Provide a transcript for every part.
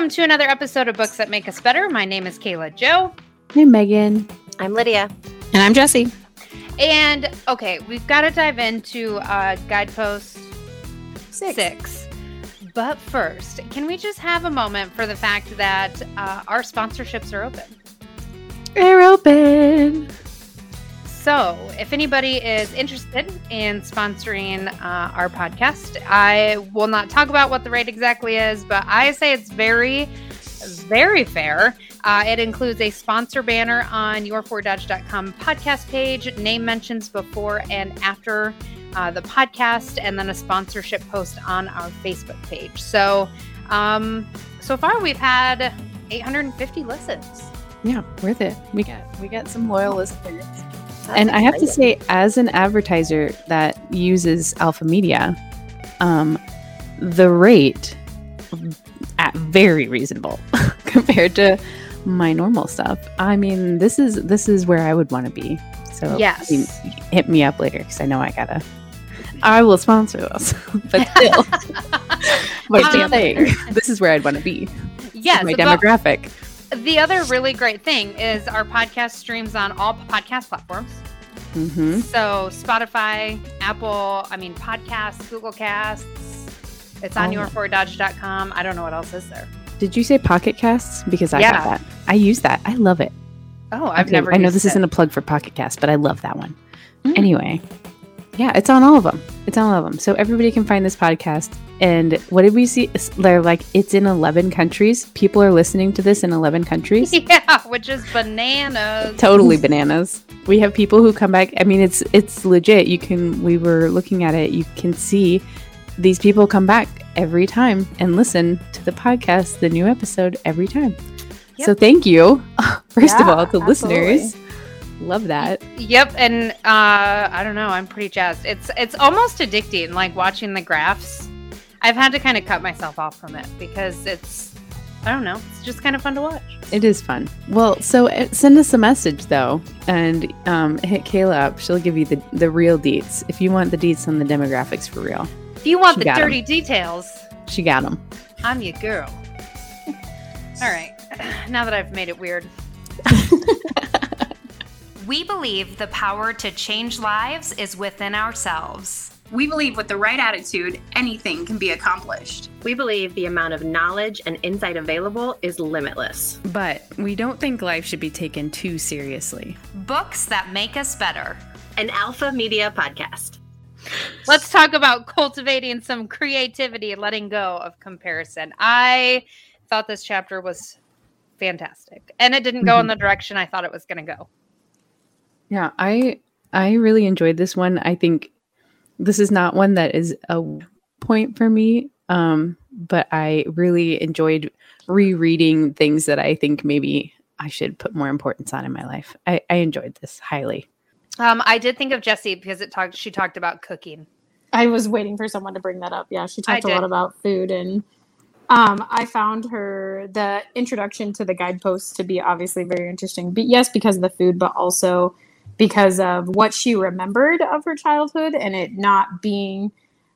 Welcome to another episode of Books That Make Us Better. My name is Kayla Joe. Hey, Megan. I'm Lydia. And I'm Jesse. And okay, we've got to dive into uh, guidepost six. six. But first, can we just have a moment for the fact that uh, our sponsorships are open? They're open. So, if anybody is interested in sponsoring uh, our podcast, I will not talk about what the rate exactly is, but I say it's very, very fair. Uh, it includes a sponsor banner on your4dodge.com podcast page, name mentions before and after uh, the podcast, and then a sponsorship post on our Facebook page. So, um, so far we've had 850 listens. Yeah, worth it. We got we got some loyal listeners and I have to say, as an advertiser that uses Alpha Media, um, the rate at very reasonable compared to my normal stuff. I mean, this is this is where I would want to be. So yes, I mean, hit me up later because I know I gotta. I will sponsor this, but still, but um, this is where I'd want to be. Yes, my demographic the other really great thing is our podcast streams on all podcast platforms. Mm-hmm. So Spotify, Apple, I mean podcasts, Google Casts. It's on oh. your4dodge.com. I don't know what else is there. Did you say Pocket Casts? Because I yeah. got that. I use that. I love it. Oh, I've okay, never. I know this isn't a plug for Pocket Cast, but I love that one. Mm. Anyway, yeah, it's on all of them. It's on all of them. So everybody can find this podcast. And what did we see? They're like, it's in 11 countries. People are listening to this in 11 countries. Yeah, which is bananas. Totally bananas. We have people who come back. I mean, it's it's legit. You can. We were looking at it. You can see these people come back every time and listen to the podcast, the new episode every time. Yep. So thank you, first yeah, of all, to absolutely. listeners Love that. Yep, and uh, I don't know. I'm pretty jazzed. It's it's almost addicting, like watching the graphs. I've had to kind of cut myself off from it because it's I don't know. It's just kind of fun to watch. It is fun. Well, so uh, send us a message though, and um, hit Kayla up. She'll give you the the real deets if you want the deets on the demographics for real. If you want she the dirty details, she got them. I'm your girl. All right. Now that I've made it weird. We believe the power to change lives is within ourselves. We believe with the right attitude, anything can be accomplished. We believe the amount of knowledge and insight available is limitless. But we don't think life should be taken too seriously. Books that make us better. An Alpha Media podcast. Let's talk about cultivating some creativity and letting go of comparison. I thought this chapter was fantastic, and it didn't go mm-hmm. in the direction I thought it was going to go. Yeah, I I really enjoyed this one. I think this is not one that is a point for me, um, but I really enjoyed rereading things that I think maybe I should put more importance on in my life. I, I enjoyed this highly. Um, I did think of Jesse because it talked. She talked about cooking. I was waiting for someone to bring that up. Yeah, she talked a lot about food and um, I found her the introduction to the guideposts to be obviously very interesting. But yes, because of the food, but also because of what she remembered of her childhood and it not being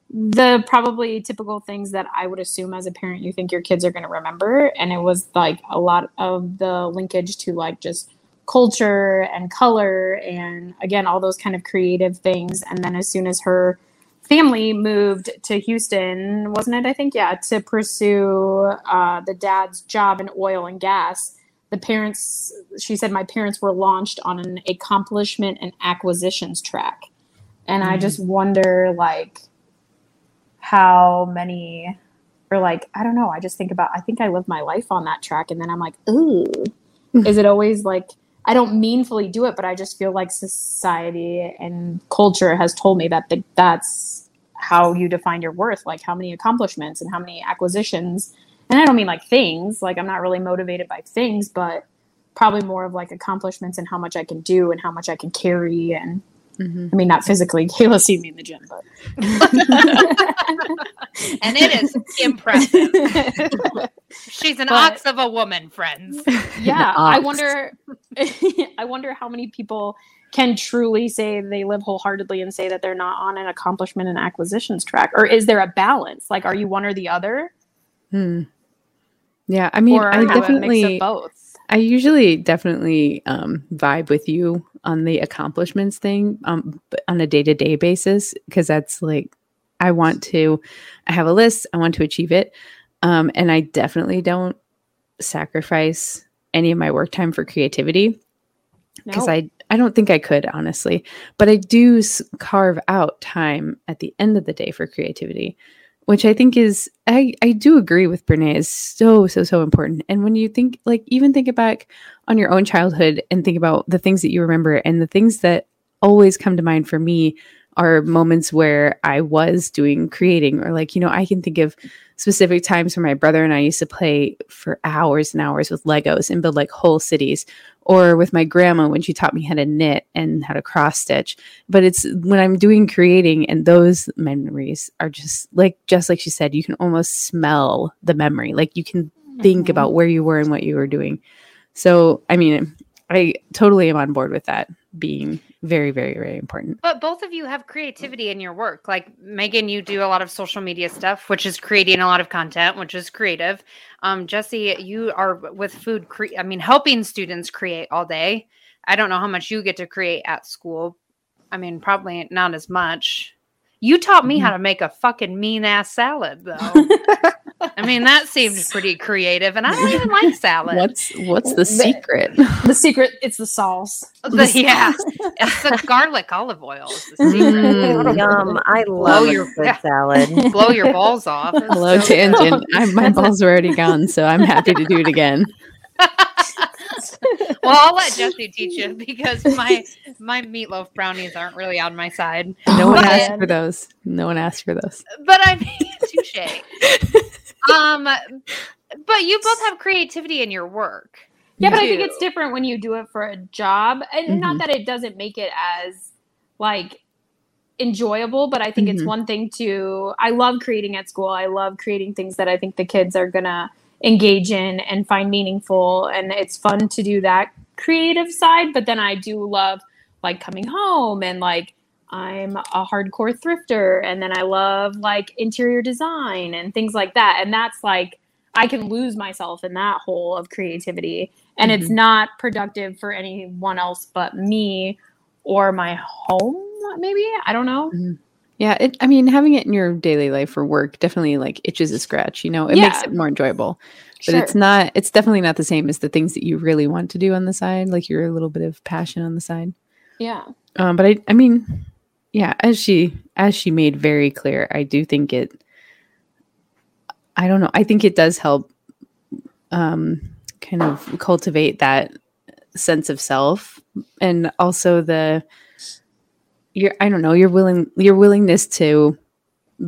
the probably typical things that I would assume as a parent you think your kids are going to remember. And it was like a lot of the linkage to like just culture and color and again, all those kind of creative things. And then as soon as her family moved to Houston, wasn't it? I think, yeah, to pursue uh, the dad's job in oil and gas the parents she said my parents were launched on an accomplishment and acquisitions track and mm-hmm. i just wonder like how many or like i don't know i just think about i think i live my life on that track and then i'm like ooh is it always like i don't meanfully do it but i just feel like society and culture has told me that the, that's how you define your worth like how many accomplishments and how many acquisitions and I don't mean like things, like I'm not really motivated by things, but probably more of like accomplishments and how much I can do and how much I can carry and mm-hmm. I mean not physically. Kayla see me in the gym, but and it is impressive. She's an but, ox of a woman, friends. Yeah. I wonder I wonder how many people can truly say they live wholeheartedly and say that they're not on an accomplishment and acquisitions track. Or is there a balance? Like are you one or the other? Hmm. Yeah, I mean, I have a mix definitely both. I usually definitely um, vibe with you on the accomplishments thing um, on a day to day basis because that's like I want to. I have a list. I want to achieve it, um, and I definitely don't sacrifice any of my work time for creativity because No. I I don't think I could honestly, but I do s- carve out time at the end of the day for creativity, which I think is I I do agree with Brene is so so so important. And when you think like even think back on your own childhood and think about the things that you remember and the things that always come to mind for me are moments where I was doing creating or like you know I can think of specific times where my brother and I used to play for hours and hours with Legos and build like whole cities or with my grandma when she taught me how to knit and how to cross stitch but it's when i'm doing creating and those memories are just like just like she said you can almost smell the memory like you can think Mhm. about where you were and what you were doing so i mean i totally am on board with that being very very very important But both of you have creativity in your work. Like Megan, you do a lot of social media stuff, which is creating a lot of content, which is creative. Um, Jesse, you are with food. Cre- I mean, helping students create all day. I don't know how much you get to create at school. I mean, probably not as much. You taught me how to make a fucking mean ass salad, though. I mean, that seems pretty creative, and I don't even like salad. what's what's the secret the secret it's the sauce. The, yeah, it's the garlic olive oil. Is the secret. Mm. Yum. I love your- good yeah. salad. Blow your balls off. It's hello so tangent I, my balls are already gone so i'm happy to do it again Well, I'll let Jesse teach you because my my meatloaf brownies aren't really on my side. no one But- asked for those no one asked for those But I mean, touche. Um, but you both have creativity in your work. Yeah, but I think it's different when you do it for a job, and not Mhm. that it doesn't make it as like enjoyable, but I think it's Mhm. one thing to. I love creating at school. I love creating things that I think the kids are gonna engage in and find meaningful, and it's fun to do that creative side. But then I do love like coming home and like I'm a hardcore thrifter, and then I love like interior design and things like that, and that's like. I can lose myself in that hole of creativity and it's mm-hmm. not productive for anyone else but me or my home maybe i don't know mm-hmm. Yeah, it, I mean, having it in your daily life or work definitely like itches a scratch. You know, it makes it more enjoyable, but Sure. it's not. It's definitely not the same as the things that you really want to do on the side, like your little bit of passion on the side. yeah Um, but I, I mean, yeah, as she as she made very clear, I do think it. I don't know. I think it does help, um, kind of cultivate that sense of self, and also the your I don't know your willing your willingness to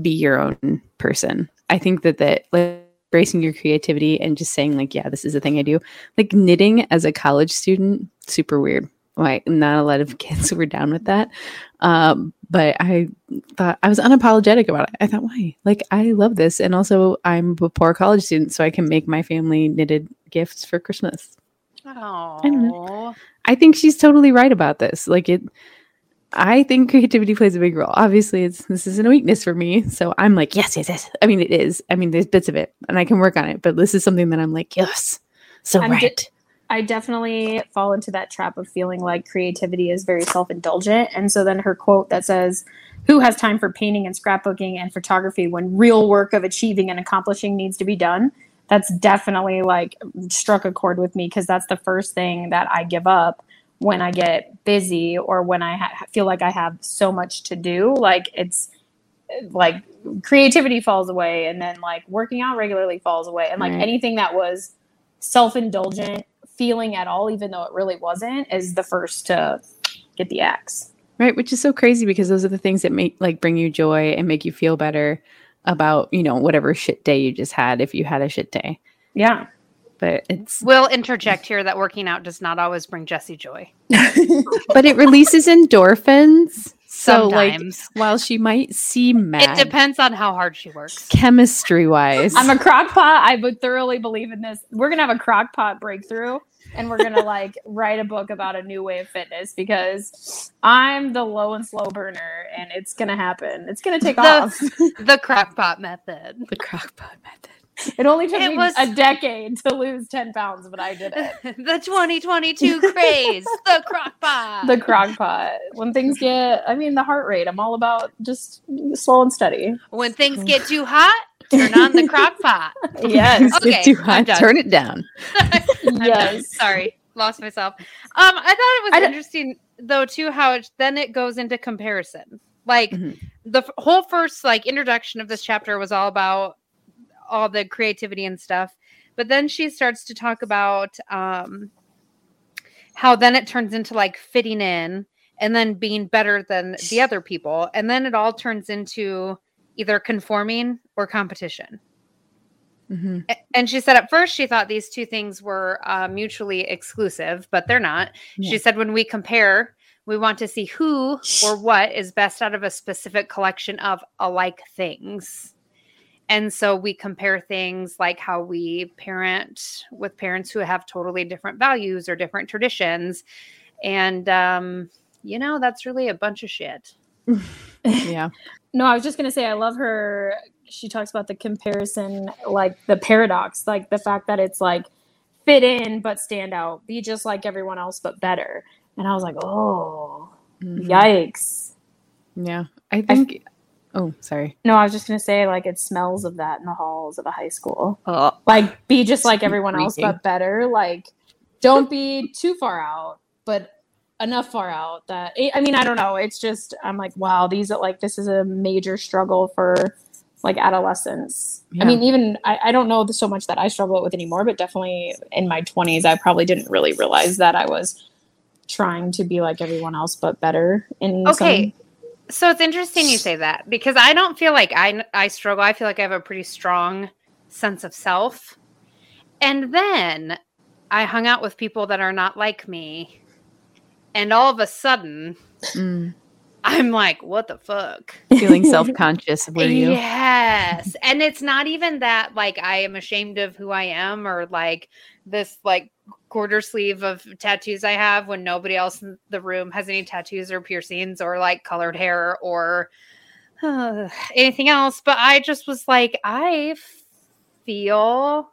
be your own person. I think that that like embracing your creativity and just saying like yeah this is the thing I do. Like knitting as a college student super weird. Like not a lot of kids were down with that. Um but I thought I was unapologetic about it. I thought why? Like I love this and also I'm a poor college student so I can make my family knitted gifts for Christmas. Oh, don't. I think she's totally right about this. Like it I think creativity plays a big role. Obviously, it's this isn't a weakness for me. So I'm like, yes, yes, yes. I mean, it is. I mean, there's bits of it and I can work on it, but this is something that I'm like, yes. So I'm right. di- i definitely fall into that trap of feeling like creativity is very self-indulgent and so then her quote that says who has time for painting and scrapbooking and photography when real work of achieving and accomplishing needs to be done that's definitely like struck a chord with me because that's the first thing that i give up when i get busy or when i ha- feel like i have so much to do like it's like creativity falls away and then like working out regularly falls away and like Right. anything that was self-indulgent feeling at all even though it really wasn't is the first to get the axe Right, which is so crazy because those are the things that make like bring you joy and make you feel better about, you know, whatever shit day you just had if you had a shit day. yeah But it's We'll interject here that working out does not always bring Jesse joy. but it releases endorphins. So like Sometimes. while she might seem mad it depends on how hard she works. chemistry wise. i'm a crock pot i would thoroughly believe in this we're gonna have a crock pot breakthrough and we're gonna like write a book about a new way of fitness because i'm the low and slow burner and it's gonna happen it's gonna take The- off The crockpot method. the crockpot method. It only took It me was- a decade to lose 10 pounds, but I did it. the 2022 craze, the crock pot. The crock pot. When things get, I mean, the heart rate, I'm all about just slow and steady. when things get too hot, turn on the crock pot. Yes. Okay, it's too hot. Turn it down. I'm done. yes. Sorry, lost myself. Um, I thought it was I don't- interesting though too how it, then it goes into comparison. Like Mhm. the f- whole first like introduction of this chapter was all about all the creativity and stuff, but then she starts to talk about um how then it turns into like fitting in and then being better than the other people, and then it all turns into either conforming or competition. Mhm. And she said at first she thought these two things were uh, mutually exclusive, but they're not. Yeah. She said when we compare, we want to see who or what is best out of a specific collection of alike things. And so we compare things like how we parent with parents who have totally different values or different traditions. And, um, you know, that's really a bunch of shit. Yeah. No, I was just gonna say I love her. She talks about the comparison, like the paradox, like the fact that it's like fit in but stand out, be just like everyone else but better. And I was like, oh, Mhm. yikes. Yeah. I think. Oh, sorry. No, I was just gonna say like it smells of that in the halls of a high school. Oh, Like be just like Sweet everyone else but better. Like don't be too far out, but enough far out that I mean I don't know. It's just I'm like wow, these are like this is a major struggle for like adolescence. Yeah. I mean even I, I don't know so much that I struggle with anymore, but definitely in my 20s I probably didn't really realize that I was trying to be like everyone else but better in Okay. some So it's interesting you say that because I don't feel like I I struggle. I feel like I have a pretty strong sense of self. And then I hung out with people that are not like me. And all of a sudden, mm. I'm like, what the fuck? feeling self conscious. Were you? Yes. and it's not even that like I am ashamed of who I am or like this like quarter sleeve of tattoos I have when nobody else in the room has any tattoos or piercings or like colored hair or uh, anything else. But I just was like, I feel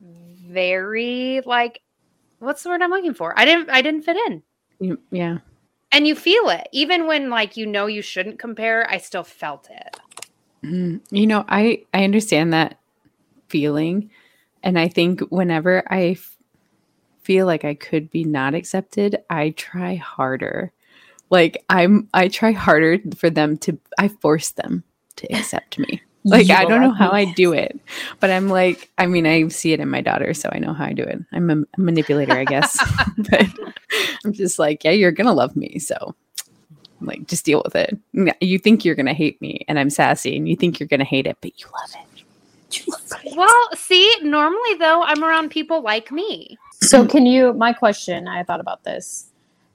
very like what's the word I'm looking for? I didn't I didn't fit in. Yeah. And you feel it. Even when like you know you shouldn't compare, I still felt it. Mm, You know, I I understand that feeling, and I think whenever I f- feel like I could be not accepted, I try harder. Like I'm, I try harder for them to. I force them to accept me. Like I don't know how I do it, but I'm like, I mean, I see it in my daughter, so I know how I do it. I'm a, a manipulator, I guess, but I'm just like, yeah, you're gonna love me, so like just deal with it. You think you're gonna hate me, and I'm sassy, and you think you're gonna hate it, but you love it. You love it. Well, see, normally though, I'm around people like me. So can you my question, I thought about this.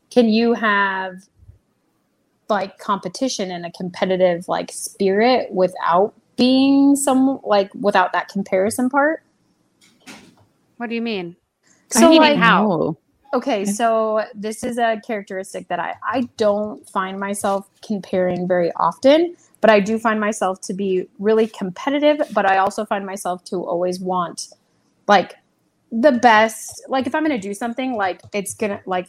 Can you have like competition and a competitive like spirit without being some like without that comparison part? What do you mean? So meaning like how? Okay, so this is a characteristic that I I don't find myself comparing very often, but I do find myself to be really competitive, but I also find myself to always want like the best like if i'm going to do something like it's going to like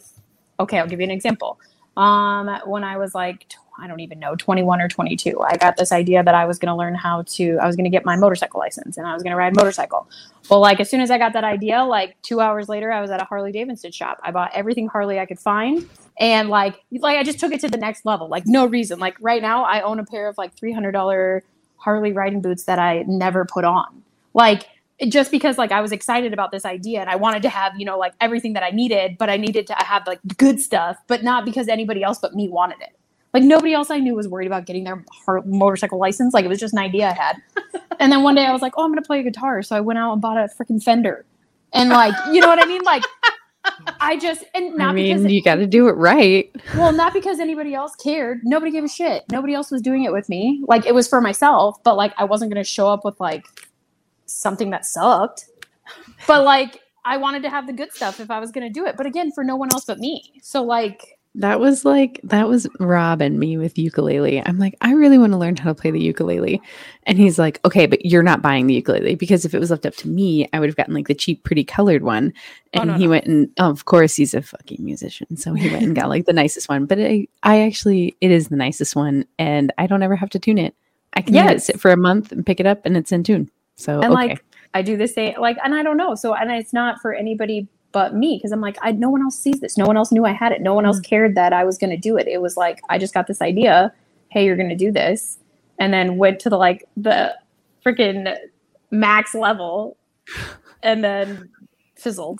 okay i'll give you an example um when i was like i don't even know 21 or 22 i got this idea that i was going to learn how to i was going to get my motorcycle license and i was going to ride motorcycle. Well like as soon as i got that idea like two hours later i was at a harley davidson shop. I bought everything harley i could find and like like i just took it to the next level like no reason. Like right now i own a pair of like $300 harley riding boots that i never put on. Like just because like I was excited about this idea and I wanted to have, you know, like everything that I needed, but I needed to have like good stuff, but not because anybody else but me wanted it. Like nobody else I knew was worried about getting their motorcycle license. Like it was just an idea I had. and then one day I was like, oh, I'm going to play guitar. So I went out and bought a freaking Fender. And like, you know what I mean? Like I just, and not I mean, because, you got to do it right. well, not because anybody else cared. Nobody gave a shit. Nobody else was doing it with me. Like it was for myself, but like I wasn't going to show up with like something that sucked. But like I wanted to have the good stuff if I was going to do it. But again, for no one else but me. So like That was like that was Rob and me with ukulele. I'm like, I really want to learn how to play the ukulele. And he's like, Okay, but you're not buying the ukulele because if it was left up to me, I would have gotten like the cheap, pretty colored one. Oh, And no, he no. went and of course he's a fucking musician. So he went and got like the nicest one. But I, I actually it is the nicest one and I don't ever have to tune it. I can Yes. sit for a month and pick it up and it's in tune. So and okay. like I do the same like and I don't know. So and it's not for anybody but me because I'm like I no one else sees this. No one else knew I had it. No one else mm. cared that I was going to do it. It was like I just got this idea, hey, you're going to do this and then went to the like the freaking max level and then fizzled.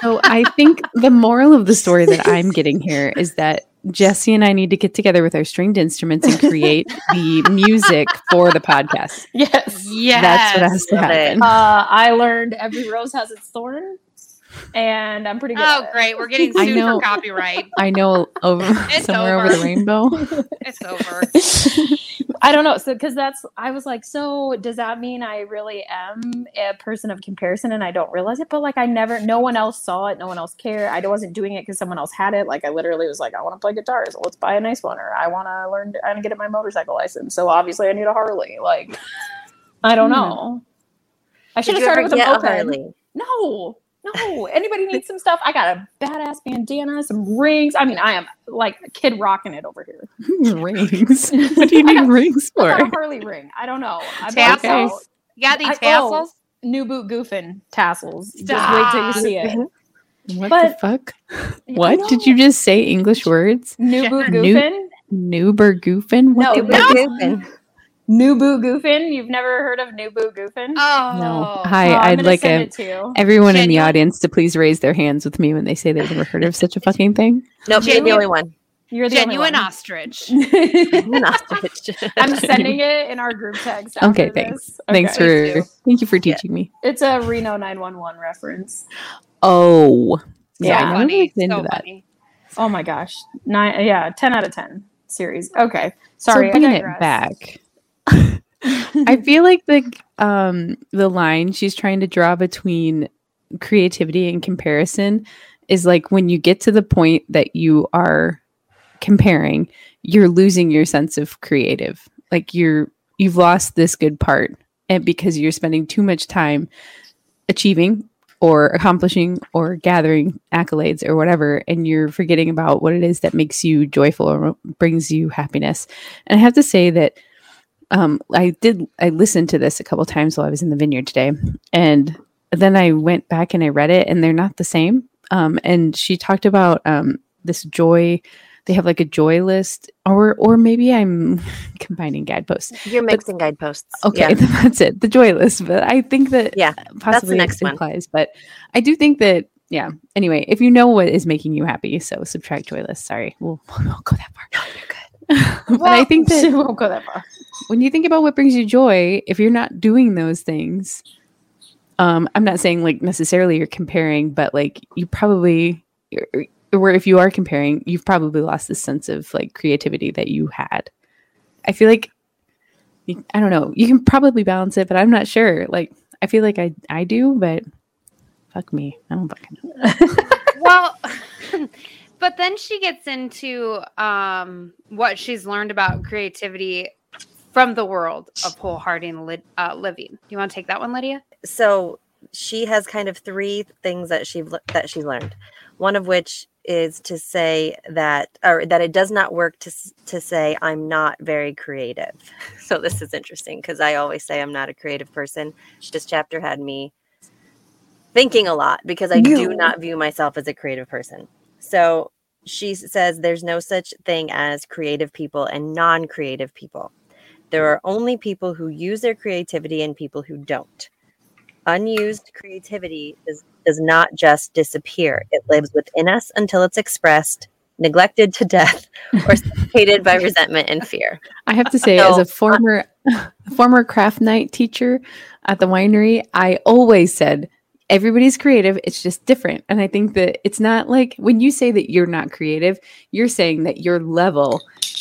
So I think the moral of the story that I'm getting here is that Jesse and I need to get together with our stringed instruments and create the music for the podcast. yes. Yes. That's what has to Love it. happen. Uh, I learned every rose has its thorn and I'm pretty good. Oh, at it. great. We're getting I sued know. for copyright. I know over It's somewhere over over. the rainbow. It's over. I don't know. So, because that's, I was like, so does that mean I really am a person of comparison and I don't realize it? But like, I never, no one else saw it. No one else cared. I wasn't doing it because someone else had it. Like, I literally was like, I want to play guitar. So let's buy a nice one. Or I want to learn, I want to get my motorcycle license. So obviously I need a Harley. Like, I don't Hmm. know. I should have started with a get moped. Harley? No, no. Anybody needs some stuff? I got a badass bandana, some rings. I mean, I am like a kid rocking it over here. rings. What do you I need got- rings I got a for? Harley ring. I don't know. I bought Tassels? out You got any I- oh. tassels? new boot goofing tassels. Just wait till you see it. What But- the fuck? I What did you just say? English words? New boot New- goofing? Noober goofing? What No, the but- fuck? Goofing. New boot goofing? You've never heard of new boot goofing? Oh. No. Hi, Oh, I'm I'd like a, it to you. everyone in the audience to please raise their hands with me when they say they've never heard of such a fucking thing. Nope, you're the only one. You're the Genuine only one. ostrich. An ostrich. I'm sending it in our group text. Okay, thanks. this. Thanks Okay. for too. thank you for teaching me. It's a Reno 911 reference. Oh, Yeah. I so never funny. looked into so that. funny. Oh my gosh. Nine yeah, 10 out of 10 series. Okay. Sorry. so I bringing it digress. back. I feel like the um the line she's trying to draw between creativity and comparison is like when you get to the point that you are comparing, you're losing your sense of creative. Like you're you've lost this good part and because you're spending too much time achieving or accomplishing or gathering accolades or whatever and you're forgetting about what it is that makes you joyful or brings you happiness. And I have to say that um, I did I listened to this a couple times while I was in the vineyard today, and then I went back and I read it, and they're not the same. Um, and she talked about um, this joy. They have like a joy list, or or maybe I'm combining guideposts. You're mixing guideposts. Okay, Yeah. that's it, the joy list. But I think that Yeah, possibly next it one. implies. But I do think that yeah. Anyway, if you know what is making you happy, so subtract joy list. Sorry, we'll, we'll go that far. but I think that she won't go that far. when you think about what brings you joy, if you're not doing those things, um, I'm not saying like necessarily you're comparing, but like you probably, or if you are comparing, you've probably lost this sense of like creativity that you had. I feel like, I don't know, you can probably balance it, but I'm not sure. Like, I feel like I, I do, but fuck me. I don't fucking know. well but then she gets into um what she's learned about creativity from the world of wholehearted li- uh, living you want to take that one lydia so she has kind of three things that she that she learned. One of which is to say that or that it does not work to to say I'm not very creative. So this is interesting because I always say I'm not a creative person. This chapter had me thinking a lot because I do not view myself as a creative person. So she says there's no such thing as creative people and non-creative people. There are only people who use their creativity and people who don't unused creativity does, does not just disappear. It lives within us until it's expressed, neglected to death, or suffocated by resentment and fear. I have to say, as a former former craft night teacher at the winery, I always said everybody's creative. It's just different, and I think that it's not like when you say that you're not creative, you're saying that your level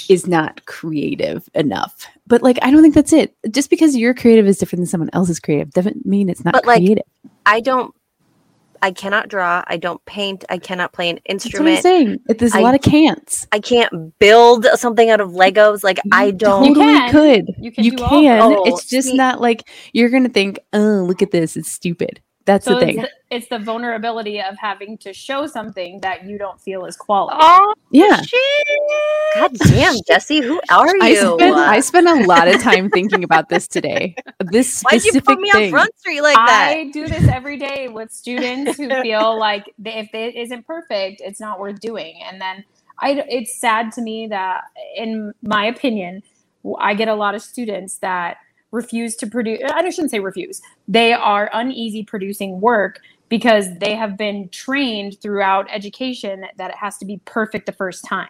is not creative enough. But like, I don't think that's it. Just because you're creative is different than someone else's creative doesn't mean it's not But, like, creative. I don't I cannot draw. I don't paint. I cannot play an That's what I'm instrument. saying. It- There's a I- lot of can'ts. I can't build something out of Legos. Like I don't. You totally can. could. You can You do all can. of it. it's just oh, See- not like you're gonna think, oh, look at this. It's stupid. That's So the it's thing. the, it's the vulnerability of having to show something that you don't feel is quality. Oh, yeah. God damn, Jesse, who are you? I spent I spent a lot of time thinking about this today. This Why'd you put me thing. on Front Street like that? I do this every day with students who feel like they, if it isn't perfect, it's not worth doing. And then I, it's sad to me that, in my opinion, I get a lot of students that refuse to produce. I shouldn't say refuse. They are uneasy producing work because they have been trained throughout education that it has to be perfect the first time.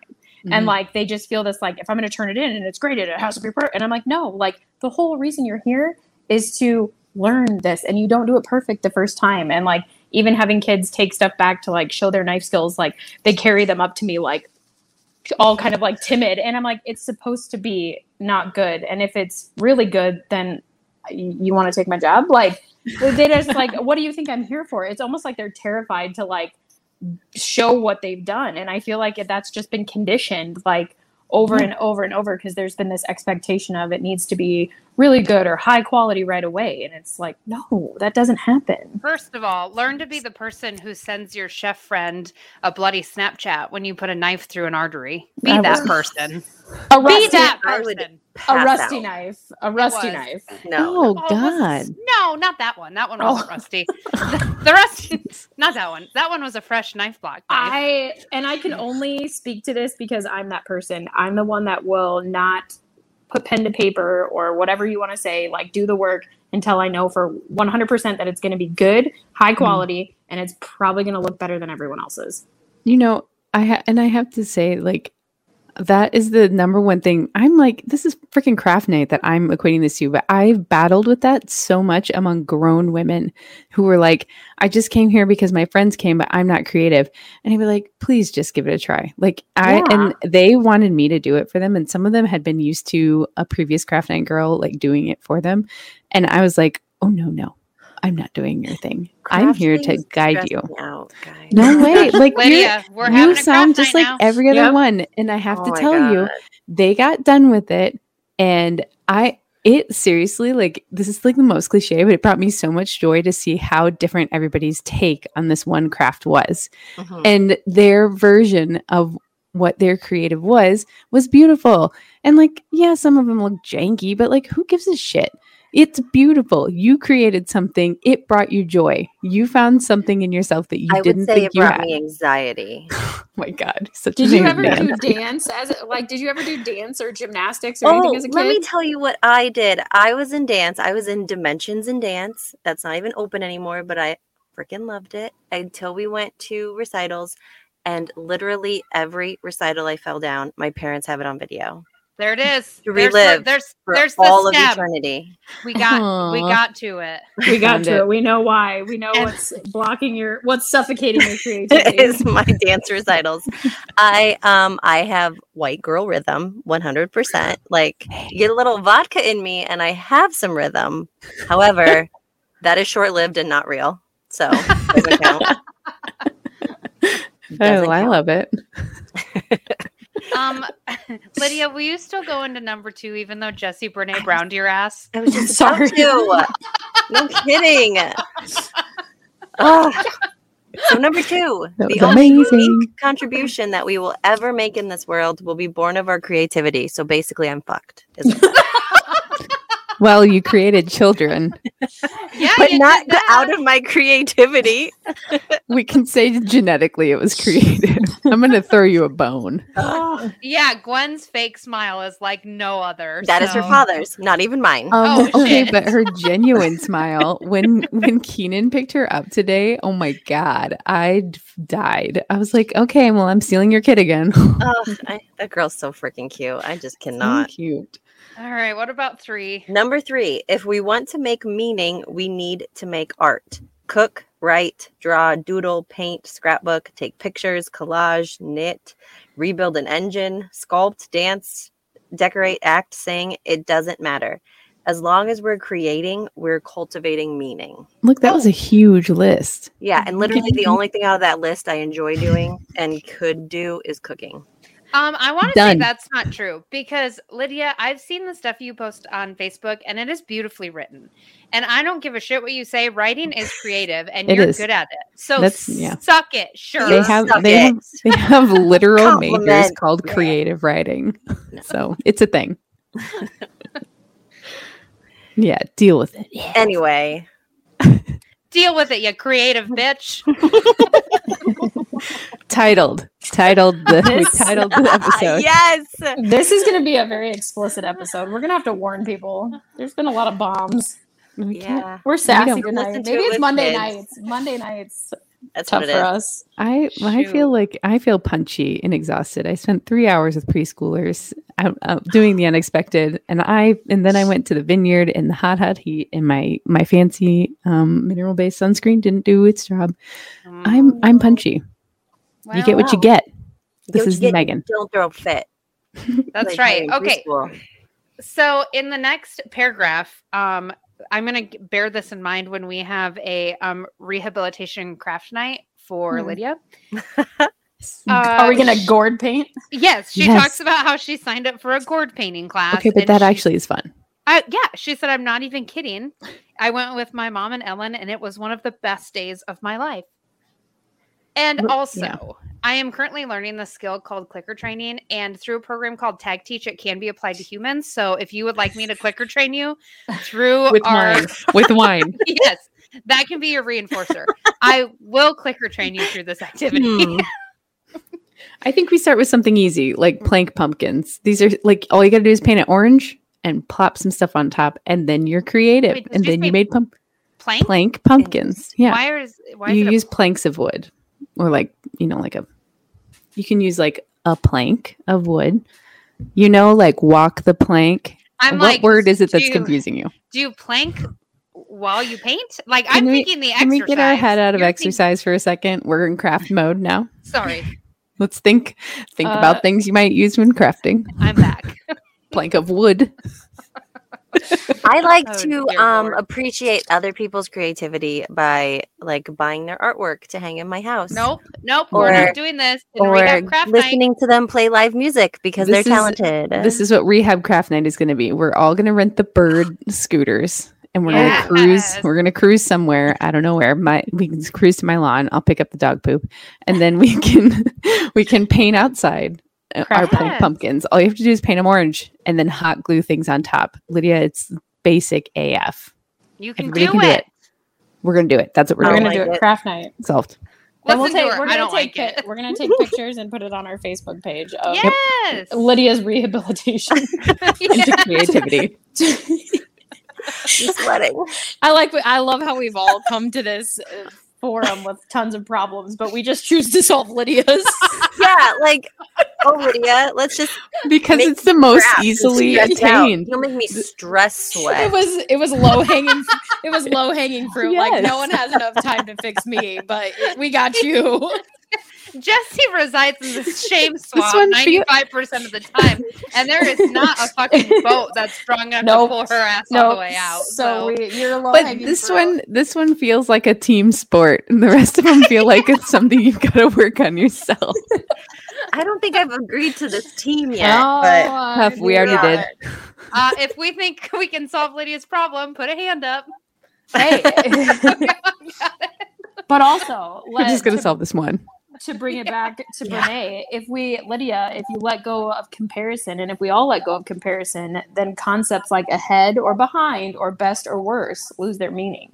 and Mhm. like they just feel this like if i'm going to turn it in and it's graded it has to be perfect and i'm like no like the whole reason you're here is to learn this and you don't do it perfect the first time and like even having kids take stuff back to like show their knife skills like they carry them up to me like all kind of like timid and i'm like it's supposed to be not good. And if it's really good then you want to take my job? Like they just like what do you think i'm here for? It's almost like they're terrified to like show what they've done. And i feel like that's just been conditioned like over and over and over because there's been this expectation of it needs to be really good or high quality right away and it's like no that doesn't happen First of all, learn to be the person who sends your chef friend a bloody Snapchat when you put a knife through an artery. Be I that would- person. a Be rusty, that person. a rusty out. knife a rusty knife No. Oh, Oh, God. this- No, not that one. That one wasn't Oh. rusty. the, the rusty, not that one. That one was a fresh knife block. knife. I and I can only speak to this because I'm that person. I'm the one that will not put pen to paper or whatever you want to say, like do the work until I know for 100% that it's going to be good, high mm-hmm. quality, and it's probably going to look better than everyone else's. You know, I ha- and I have to say, like, that is the number one thing. I'm like, this is freaking craft night that I'm equating this to, but I've battled with that so much among grown women who were like, I just came here because my friends came, but I'm not creative. And I'd be like, please just give it a try. Like, I, and they wanted me to do it for them. And some of them had been used to a previous craft night girl, like, doing it for them. And I was like, oh, no, no, I'm not doing your thing. I'm here to guide you. Out. No way. Like, you're, Lydia, we're you sound just like now. every other Yep. one and i have Oh to my tell you they got done with it and i it seriously like this is like the most cliche but it brought me so much joy to see how different everybody's take on this one craft was Mhm. and their version of what their creative was was beautiful and like yeah some of them look janky but like who gives a shit it's beautiful you created something it brought you joy you found something in yourself that you I would didn't say think it you brought had me anxiety. oh my god such Did a you ever man. do dance as like? Did you ever do dance or gymnastics or anything Oh, as a kid? let me tell you what I did. I was in dance. I was in Dimensions in Dance. That's not even open anymore, but I freaking loved it until we went to recitals. And literally every recital I fell down, my parents have it on video There it is. To There's the- relive There's for there's all the of eternity. We got we got to it. we got Found to it. it. We know why. We know And- what's blocking your, what's suffocating your creativity. is my dance recitals. I um I have white girl rhythm 100%. Like get a little vodka in me and I have some rhythm. However, that is short-lived and not real. So, doesn't count. Oh, Doesn't I count. love it. Um, Lydia, will you still go into number two, even though Jesse Brene Brown to your ass? I was just Sorry. to. No kidding. Ugh. So number two, the was only amazing. unique contribution that we will ever make in this world will be born of our creativity. So basically, I'm fucked. Is what- Well, you created children. Yeah, but not out of my creativity. We can say genetically it was created. I'm going to throw you a bone. Yeah, Gwen's fake smile is like no other. That is her father's, not even mine. Um, Oh, okay, shit. but her genuine smile when when Keenan picked her up today, oh my god, I died. I was like, okay, well, I'm stealing your kid again. Ugh, I, that girl's so freaking cute. I just So cannot. cute. All right, what about three? Number three, if we want to make meaning, we need to make art. Cook, write, draw, doodle, paint, scrapbook, take pictures, collage, knit, rebuild an engine, sculpt, dance, decorate, act, sing. It doesn't matter. as long as we're creating, we're cultivating meaning. Look, that was a huge list. Yeah, and literally the only thing out of that list I enjoy doing and could do is cooking. Um, I want to say that's not true because Lydia, I've seen the stuff you post on Facebook and it is beautifully written. And I don't give a shit what you say. Writing is creative and It you're is. good at it. So That's- yeah. suck it. Sure. They have they have, they have literal majors Compliment. called Yeah. creative writing. So it's a thing. yeah, deal with it. Anyway, Deal with it, you creative bitch. Titled. Titled the we This- titled the episode. yes. This is going to be a very explicit episode. We're going to have to warn people. There's been a lot of bombs. We yeah. We're sassy don't tonight. to Maybe it it's Monday kids. nights. Monday nights that's tough for it is. us. I I feel like I feel punchy and exhausted. I spent three hours with preschoolers out, out doing the unexpected, and I and then I went to the vineyard in the hot hot heat, and my my fancy um, mineral based sunscreen didn't do its job. I'm I'm punchy. You get what you get. Get This what is you get, Megan. Don't throw fit. That's Like right. in Okay. So in the next paragraph, um, I'm going to bear this in mind when we have a um, rehabilitation craft night for Hmm. Lydia. Are we Uh, going to gourd paint? Yes, she Yes. talks about how she signed up for a gourd painting class. Okay, but that she- actually is fun. I, yeah, she said, I'm not even kidding. I went with my mom and Ellen, and it was one of the best days of my life. And also, yeah. I am currently learning the skill called clicker training, and through a program called Tag Teach, it can be applied to humans. So, if you would like me to clicker train you through With our wine. With wine. yes, that can be your reinforcer. I will clicker train you through this activity. Hmm. I think we start with something easy, like plank pumpkins. These are like all you got to do is paint it orange and plop some stuff on top, and then you're creative. Wait, and then you made pump Plank? plank pumpkins. Yeah, Why is why is you it a use planks of wood, or like you know, like a. You can use like a plank of wood. You know, like walk the plank. I'm what like, word is it that's you- confusing you? Do you plank while you paint? Like Can I'm we- thinking the exercise. Can we get our head out of You're exercise for a second? We're in craft mode now. Sorry, Let's think think Uh, about things you might use when crafting. I'm back. Plank of wood. I like Oh, to um appreciate other people's creativity by like buying their artwork to hang in my house. Nope, nope. we're Or- not doing this. Or Rehab Craft Night. listening to them play live music because This they're is- talented. This is what rehab craft night is going to be. We're all going to rent the bird scooters and we're going to cruise. We're going to cruise somewhere. I don't know where. My we can cruise to my lawn. I'll pick up the dog poop, and then we can we can paint outside our Yes. pumpkins. All you have to do is paint them orange and then hot glue things on top. Lydia, it's basic AF. You can do can do it. it. We're going to do it. That's what we're I We're gonna like do it it. craft night. Solved. Then we'll take, we're I gonna don't take like pic- it. we're gonna take pictures and put it on our Facebook page of Yes. Lydia's rehabilitation. Into creativity. I'm sweating. I like I love how we've all come to this uh, forum with tons of problems, but we just choose to solve Lydia's. yeah, like oh Lydia, let's just Because Make it's the most easily stress attained. You'll make me stress sweat. it was it was low hanging it was low hanging fruit. Like no one has enough time to fix me, but we got you. Jesse resides in this shame swamp one 95% of the time, and there is not a fucking boat that's strong enough Nope. to pull her ass all the way out. So, we, you're alone. But this one, this one feels like a team sport, and the rest of them feel like it's something you've got to work on yourself. I don't think I've agreed to this team yet, Oh, but uh, we already did. uh, if we think we can solve Lydia's problem, put a hand up. Hey. but also, We're just gonna to- solve this one. To bring it back to Yeah. Brene, if we, Lydia, if you let go of comparison and if we all let go of comparison, then concepts like ahead or behind or best or worse lose their meaning.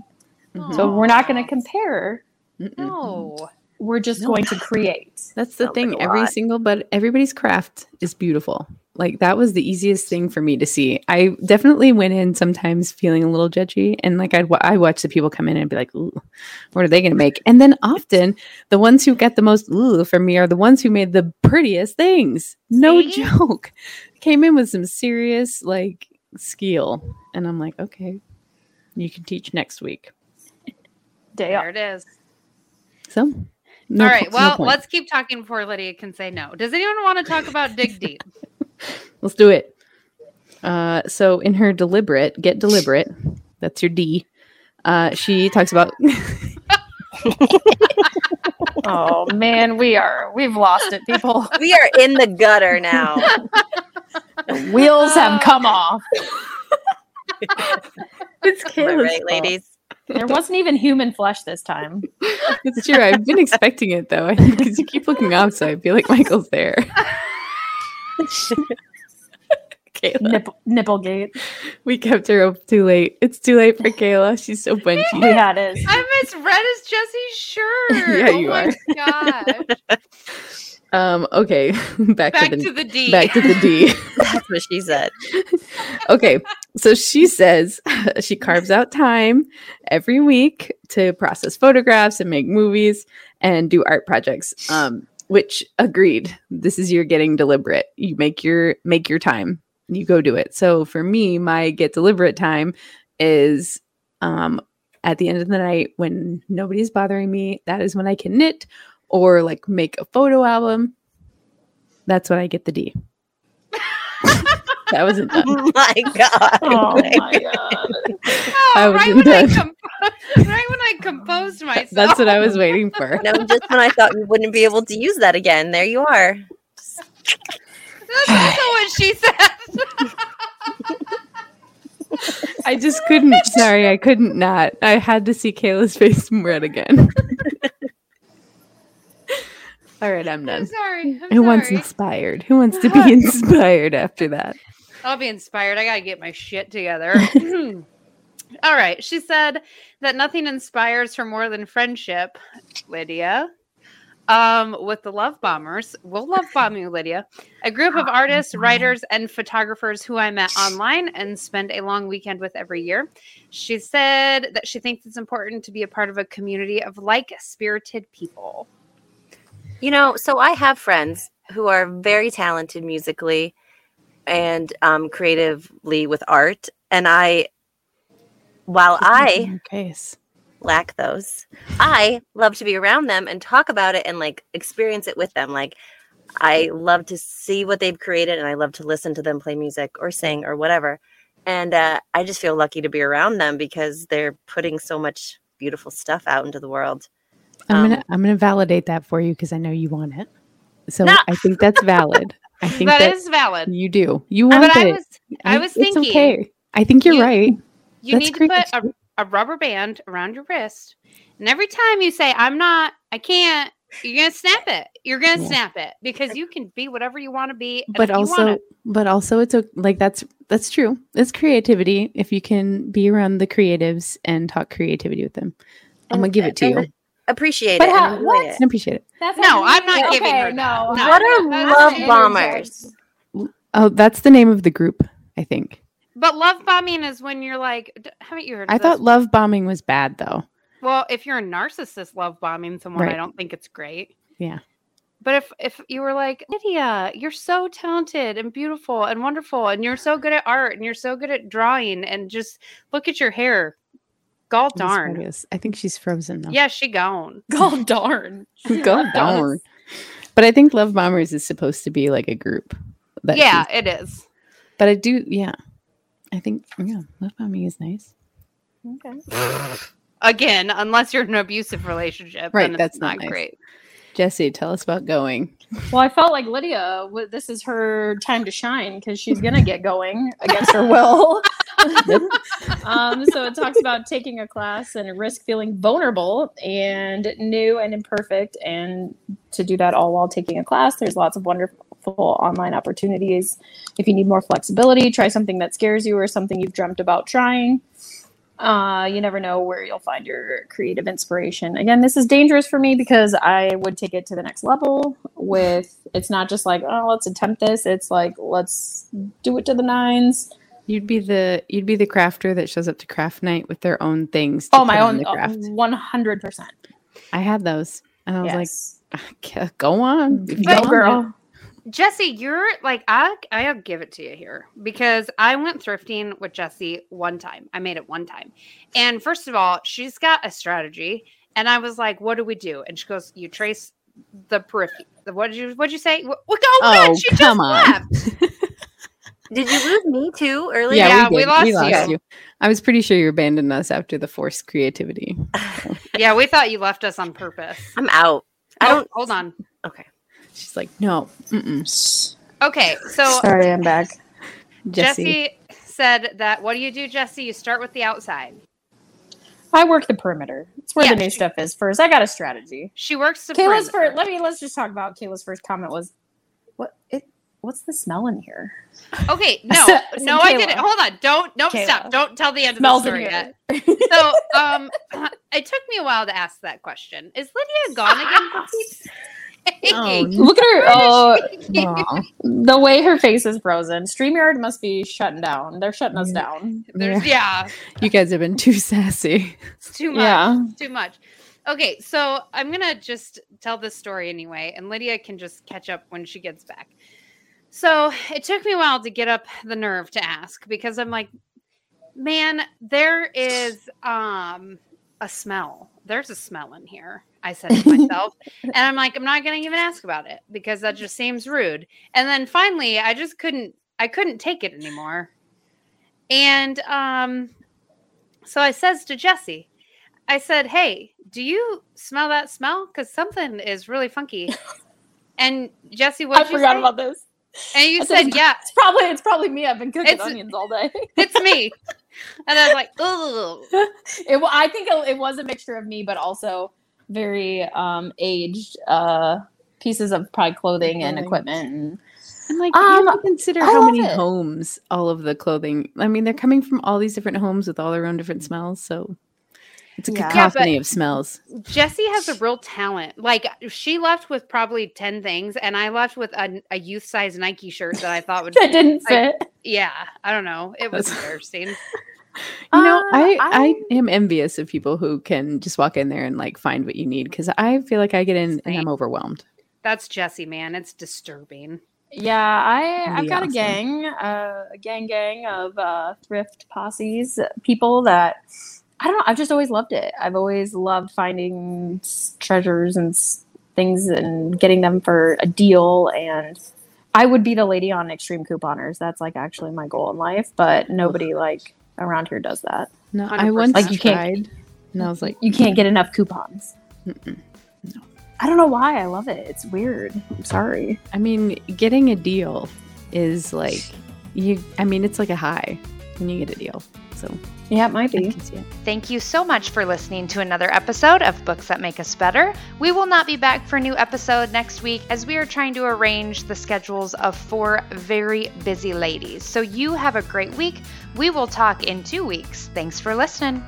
Mm-hmm. So we're not going to compare. Mm-mm. No. We're just No. going to create. That's the Sounds thing. like Every lot. single, but everybody's craft is beautiful. Like that was the easiest thing for me to see. I definitely went in sometimes feeling a little judgy, and like I'd wa- I watch the people come in and be like, "Ooh, what are they going to make?" And then often the ones who get the most ooh for me are the ones who made the prettiest things. No See? joke. Came in with some serious like skill, and I'm like, okay, you can teach next week. Day There off. it is. So, no All po- right. no Well, let's keep talking before Lydia can say no. Does anyone want to talk about Dig Deep? let's do it. Uh, so in her deliberate, get deliberate. That's your D. Uh, she talks about Oh man, we are we've lost it, people. We are in the gutter now. Wheels have come off. it's Am Kayla's right, ladies? There wasn't even human flesh this time. It's true. I've been expecting it though, because you keep looking up, so I feel like Michael's there. Kayla, Nipple Nipplegate. we kept her up too late. It's too late for Kayla. She's so bunchy. Yeah, it is. I'm as red as Jesse's shirt. Yeah, oh you my are. gosh. Um. Okay. Back, Back to the to the D. back to the D. That's what she said. okay. So she says she carves out time every week to process photographs and make movies and do art projects. Um, which agreed. This is your getting deliberate. You make your make your time. You go do it. So for me, my get deliberate time is um at the end of the night when nobody's bothering me. That is when I can knit or like make a photo album. That's when I get the D. that wasn't done. Oh my god. Oh my god. Oh, I right, wasn't when I done. right when I composed myself. That's what I was waiting for. No, just when I thought we wouldn't be able to use that again. There you are. That's also what she said. I just couldn't. Sorry, I couldn't not. I had to see Kayla's face red again. All right, I'm I'm done. sorry. I'm Who wants inspired? Who wants to be inspired after that? I'll be inspired. I got to get my shit together. All right. She said that nothing inspires her more than friendship, Lydia. Um, with the Love Bombers. We'll love bomb you, Lydia. A group of artists, writers, and photographers who I met online and spend a long weekend with every year. She said that she thinks it's important to be a part of a community of like spirited people. You know, so I have friends who are very talented musically and um, creatively with art. And I, while I case. lack those, I love to be around them and talk about it and like experience it with them. Like, I love to see what they've created and I love to listen to them play music or sing or whatever. And uh, I just feel lucky to be around them because they're putting so much beautiful stuff out into the world. I'm Um, gonna I'm gonna validate that for you because I know you want it. So No. I think that's valid. I think that that, is valid. you do. You want but I it. was I was it's thinking okay. I think you're you- right. You That's need great. to put a, a rubber band around your wrist. And every time you say, I'm not, I can't, you're going to snap it. You're going to Yeah. snap it because you can be whatever you want to be. but also wanna- but also it's o- like that's that's true it's creativity if you can be around the creatives and talk creativity with them i'm gonna give it to you Appreciate But it. how- what? it. i appreciate it That's No, I'm you- not giving her no. No. What are love bombers? oh that's the name of the group i think but love bombing is when you're like, haven't you heard of i this? thought love bombing was bad though Well, if you're a narcissist love bombing someone, I don't think it's great. Yeah. But if if you were like, Lydia, you're so talented and beautiful and wonderful, and you're so good at art and you're so good at drawing, and just look at your hair. Gall darn. i think she's frozen now Yeah, she gone. God darn. go darn but i think love bombers is supposed to be like a group that yeah, she's- it is. but i do yeah i think yeah love bombing is nice Okay. Again, unless you're in an abusive relationship, Right, then it's that's not, not nice. great. jesse tell us about going Well, I felt like Lydia, this is her time to shine because she's going to get going against her will. um, so it talks about taking a class and risk feeling vulnerable and new and imperfect. And to do that all while taking a class, there's lots of wonderful online opportunities. If you need more flexibility, try something that scares you or something you've dreamt about trying. Uh, you never know where you'll find your creative inspiration. Again, this is dangerous for me because I would take it to the next level. With it's not just like oh let's attempt this. It's like let's do it to the nines. You'd be the you'd be the crafter that shows up to craft night with their own things. Oh my own, craft. one hundred percent. I had those, and I was Yes, like, "Go on, if you But- go girl. Jesse, you're like I I'll give it to you here because I went thrifting with Jesse one time. I made it one time. And first of all, she's got a strategy. And I was like, what do we do? And she goes, You trace the periphery. What did you what did you say? What, what, oh, Oh, God, she just come on. left. Did you lose me too earlier? Yeah, Yeah, we, we lost we lost you. you. I was pretty sure you abandoned us after the forced creativity. Yeah, we thought you left us on purpose. I'm out. I Oh, don't. hold on. Okay. She's like, no, mm-mm. Okay, so Sorry, I'm back. Jesse. Jesse said that what do you do, Jesse? You start with the outside. I work the perimeter. It's where Yeah, the new she- stuff is first. I got a strategy. She works the Kayla's perimeter. first. Let me let's just talk about Kayla's first comment was, "What it? What's the smell in here? Okay, no, I said no, I didn't. Hold on, don't, don't Kayla. stop. Don't tell the end Smells of the story yet. So, um, it took me a while to ask that question. Is Lydia gone again? For Pete's sake? Oh, Look at her. Oh, Aw. the way her face is frozen. Streamyard must be shutting down. They're shutting us down. There's, yeah, You guys have been too sassy. it's too much. Yeah. It's too much. Okay, so I'm gonna just tell this story anyway, and Lydia can just catch up when she gets back. So it took me a while to get up the nerve to ask because I'm like, man, there is um a smell. There's a smell in here. I said to myself, and I'm like, I'm not gonna even ask about it because that just seems rude. And then finally, I just couldn't. I couldn't take it anymore. And um, so I says to Jesse, I said, "Hey, do you smell that smell? Because something is really funky." And Jesse, what I you forgot say? about this. and you I said, "Yeah, It's probably it's probably me. I've been cooking It's- onions all day. it's me." and I was like, "Oh, it, I think it, it was a mixture of me, but also very um, aged uh, pieces of probably clothing and equipment. And And like Um, you have to consider I how many it. homes all of the clothing. I mean, they're coming from all these different homes with all their own different smells. So it's a Yeah. Yeah, cacophony of smells. Jesse has a real talent. Like she left with probably ten things, and I left with a, a youth size Nike shirt that I thought would. that didn't Like, fit. yeah, I don't know. It was That's- embarrassing. You know, Uh, I, I- I am envious of people who can just walk in there and like find what you need because I feel like I get in and I'm overwhelmed. That's Jesse, man. It's disturbing. Yeah, I That'd I've got awesome. a gang, uh, a gang gang of uh, thrift posses, people that I don't know. I've just always loved it. I've always loved finding treasures and things and getting them for a deal. And I would be the lady on Extreme Couponers. That's like actually my goal in life. But nobody like around here does that. No, I 100%. once Like, you can't- tried and I was like, You can't get enough coupons. Mm-mm. No. I don't know why. I love it. It's weird. I'm sorry. I mean, getting a deal is like you. I mean, it's like a high when you get a deal. So Yeah, it might be. it. Thank you so much for listening to another episode of Books That Make Us Better. We will not be back for a new episode next week as we are trying to arrange the schedules of four very busy ladies. So you have a great week. We will talk in two weeks. Thanks for listening.